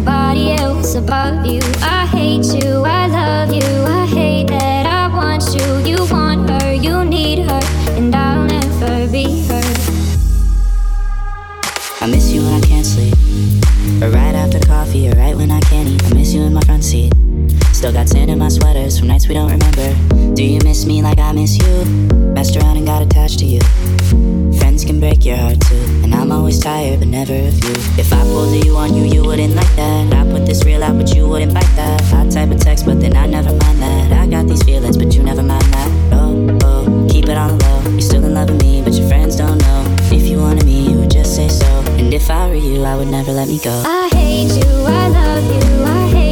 nobody else above you. I hate you, I love you, I hate that I want you. You want her, you need her, and I'll never be her. I miss you when I can't sleep, or right after coffee, or right when I can't eat. I miss you in my front seat. Still got sand in my sweaters from nights we don't remember. Do you miss me like I miss you? Messed around and got attached to you. Friends can break your heart too, and I'm always tired, but never of you. If I pulled you on you, you wouldn't like that. I put this real out, but you wouldn't bite that. I type a text, but then I never mind that. I got these feelings, but you never mind that. Oh, oh, keep it on low. You're still in love with me, but your friends don't know. If you wanted me, you would just say so. And if I were you, I would never let me go. I hate you, I love you, I hate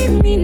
give me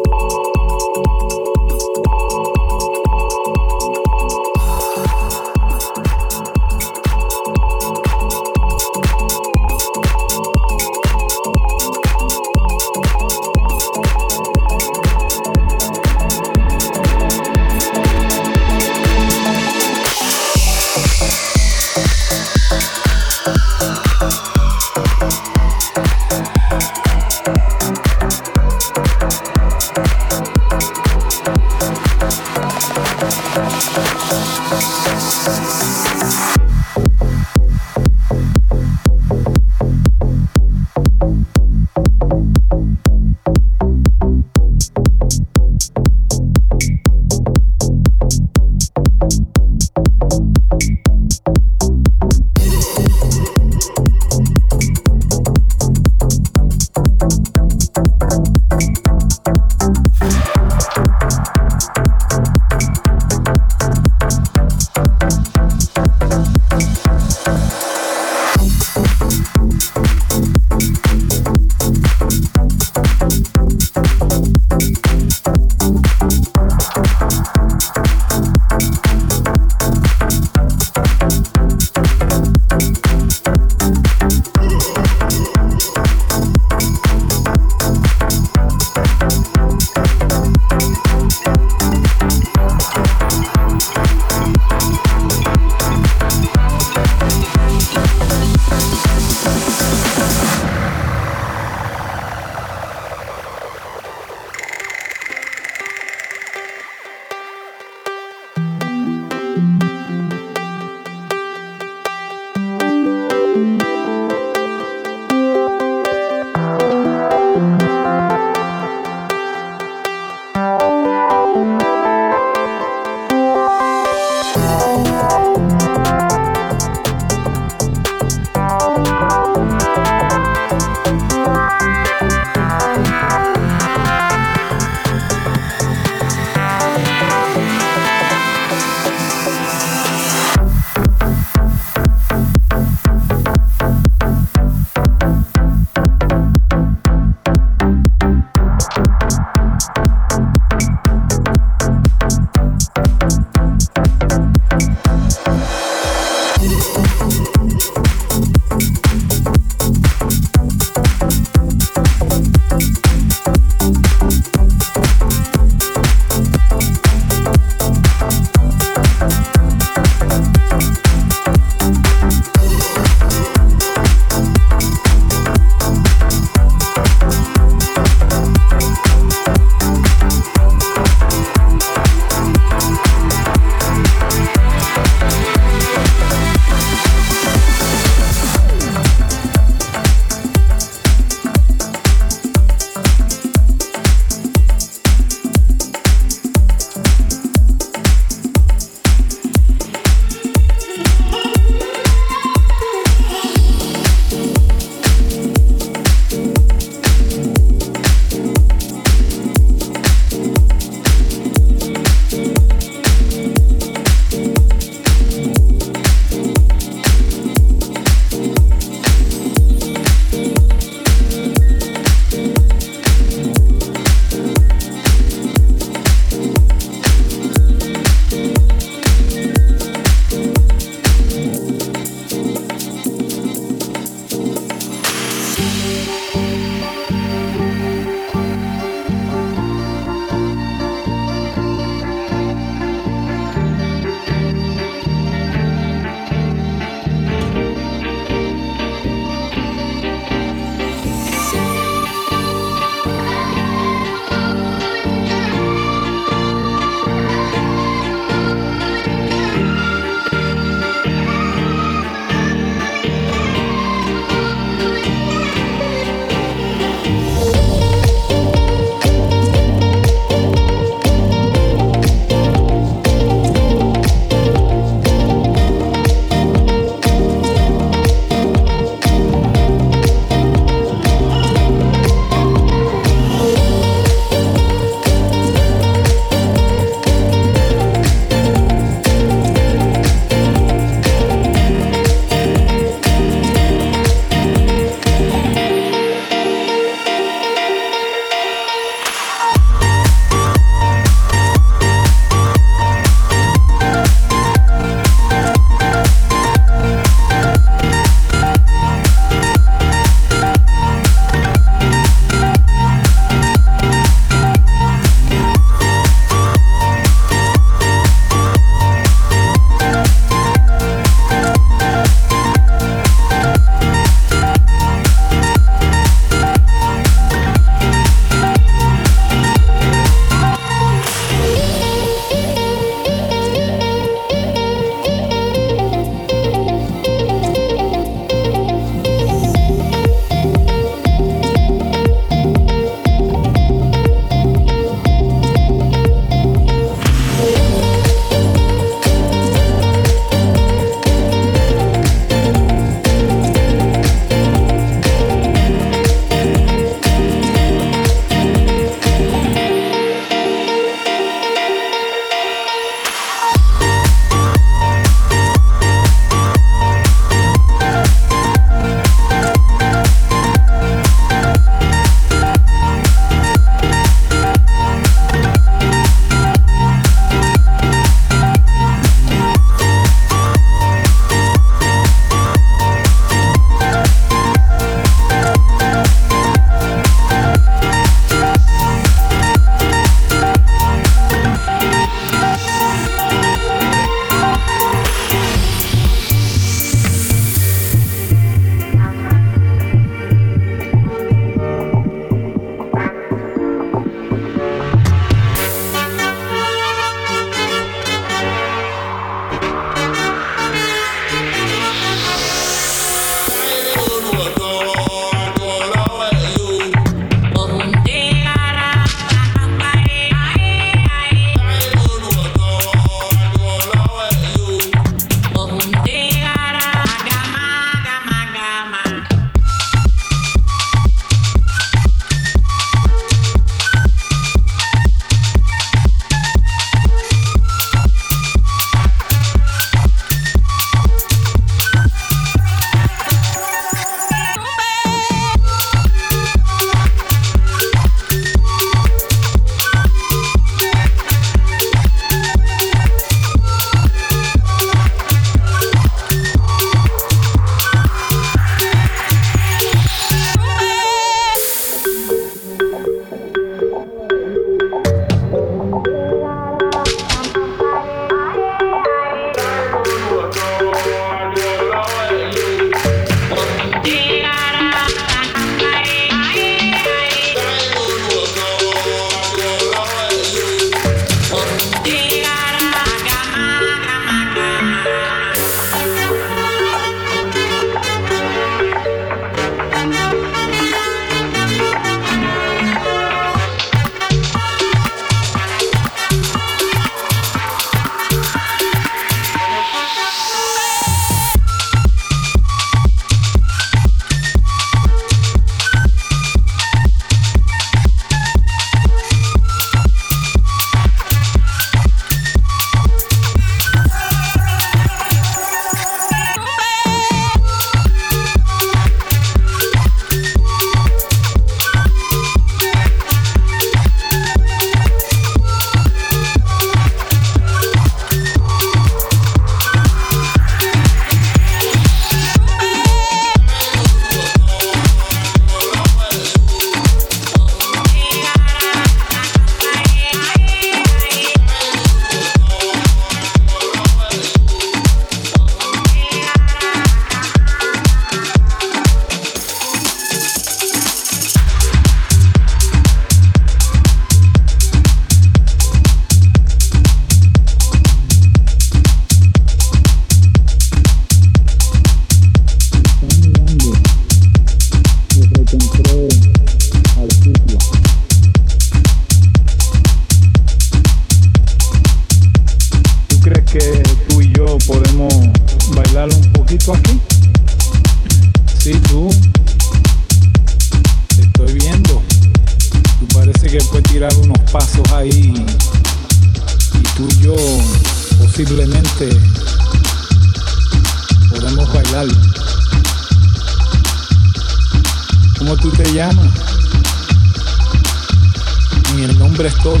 todos.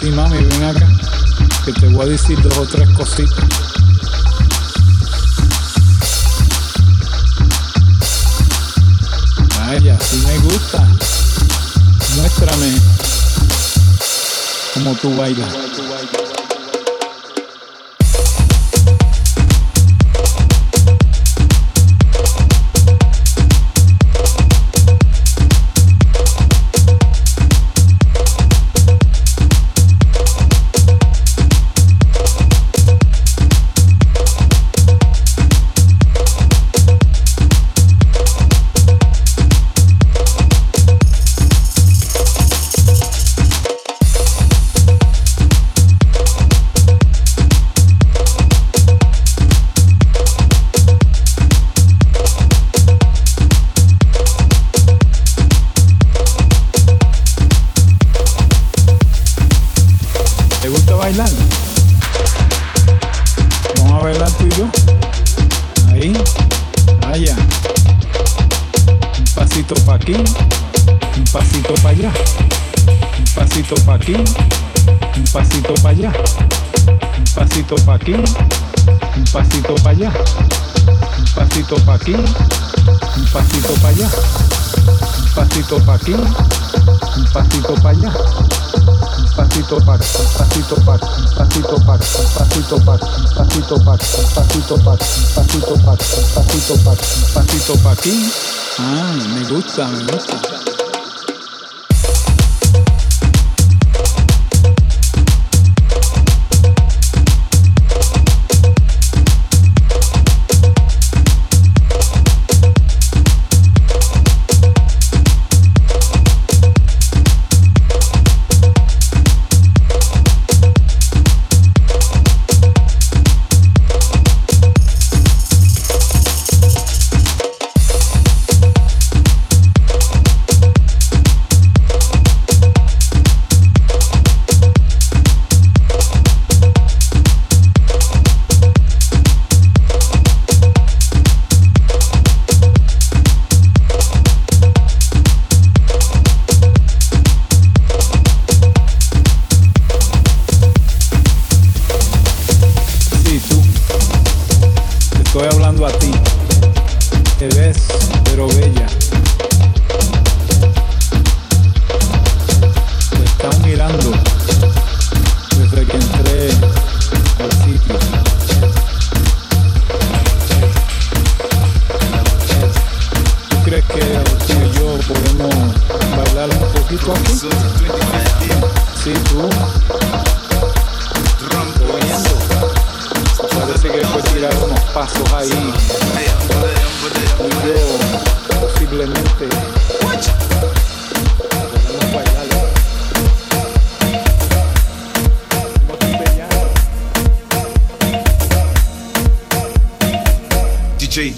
Sí, mami, ven acá, que te voy a decir dos o tres cositas. Vaya, si me gusta, muéstrame cómo tú bailas. Martín. Ah, me gusta, me gusta. DJ.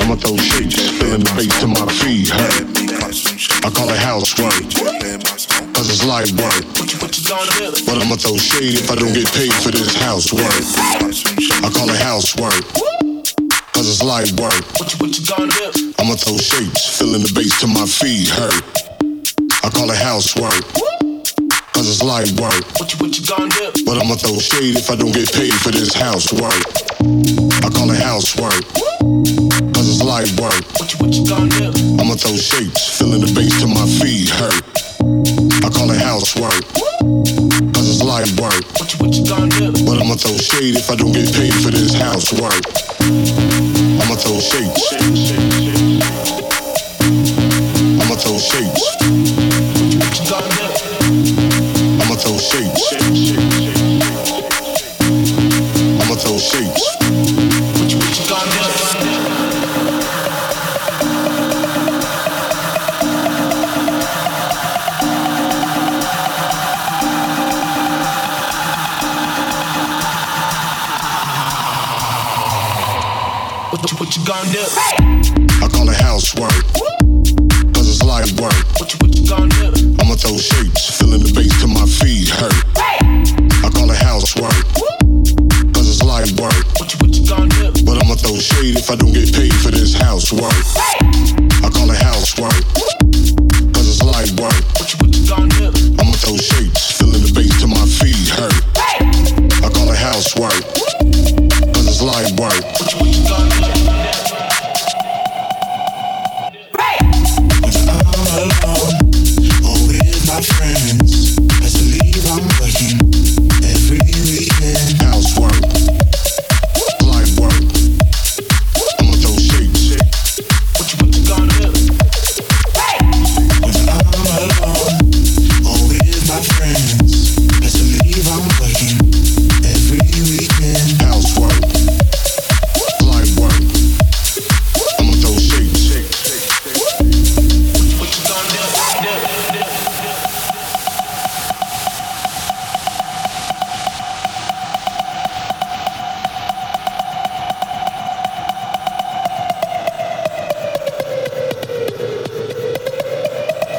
I'ma throw shapes, feeling the bass to my feet hurt. I call it it's work. But I'ma throw shade if I don't get paid for this housework. I call it housework, If I don't get paid for this housework. I call it housework, I call it housework. Cause it's light work. What you put your gun up. I'ma throw shapes, feeling the bass to my feet hurt. I call it housework. Cause it's light work. What you, what you gon' do? But I'ma throw shade if I don't get paid for this housework. I call it housework. Cause it's light work. But you put the gun up. I'ma throw shapes, feeling the bass to my feet hurt. I call it housework. Cause it's light work.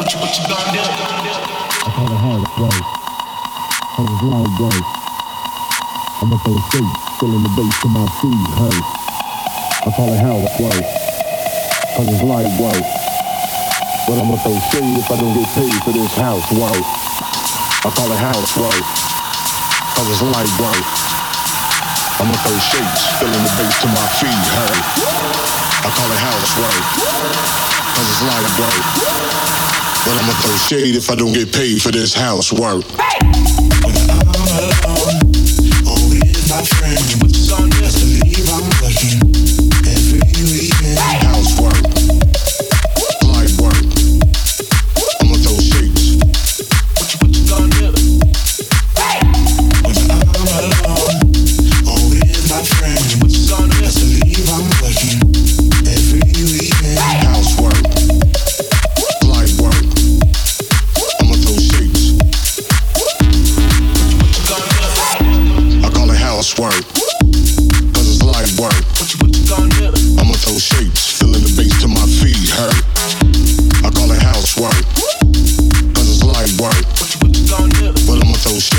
I call it hard work. Cause it's loud work. I'ma throw shade, feeling the bass to my feet hey. I call it hard work. Cause it's light work. But I'ma throw shade if I don't get paid for this house work. I call it house work. Cause it's light work. I'ma throw shades, feeling the bass to my feet hey. I call it house work. Cause it's light work. But I'ma throw shade if I don't get paid for this house work.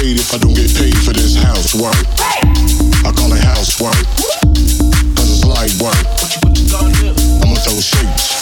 Shade if I don't get paid for this housework. I call it housework, cause it's light work. I'ma throw shades,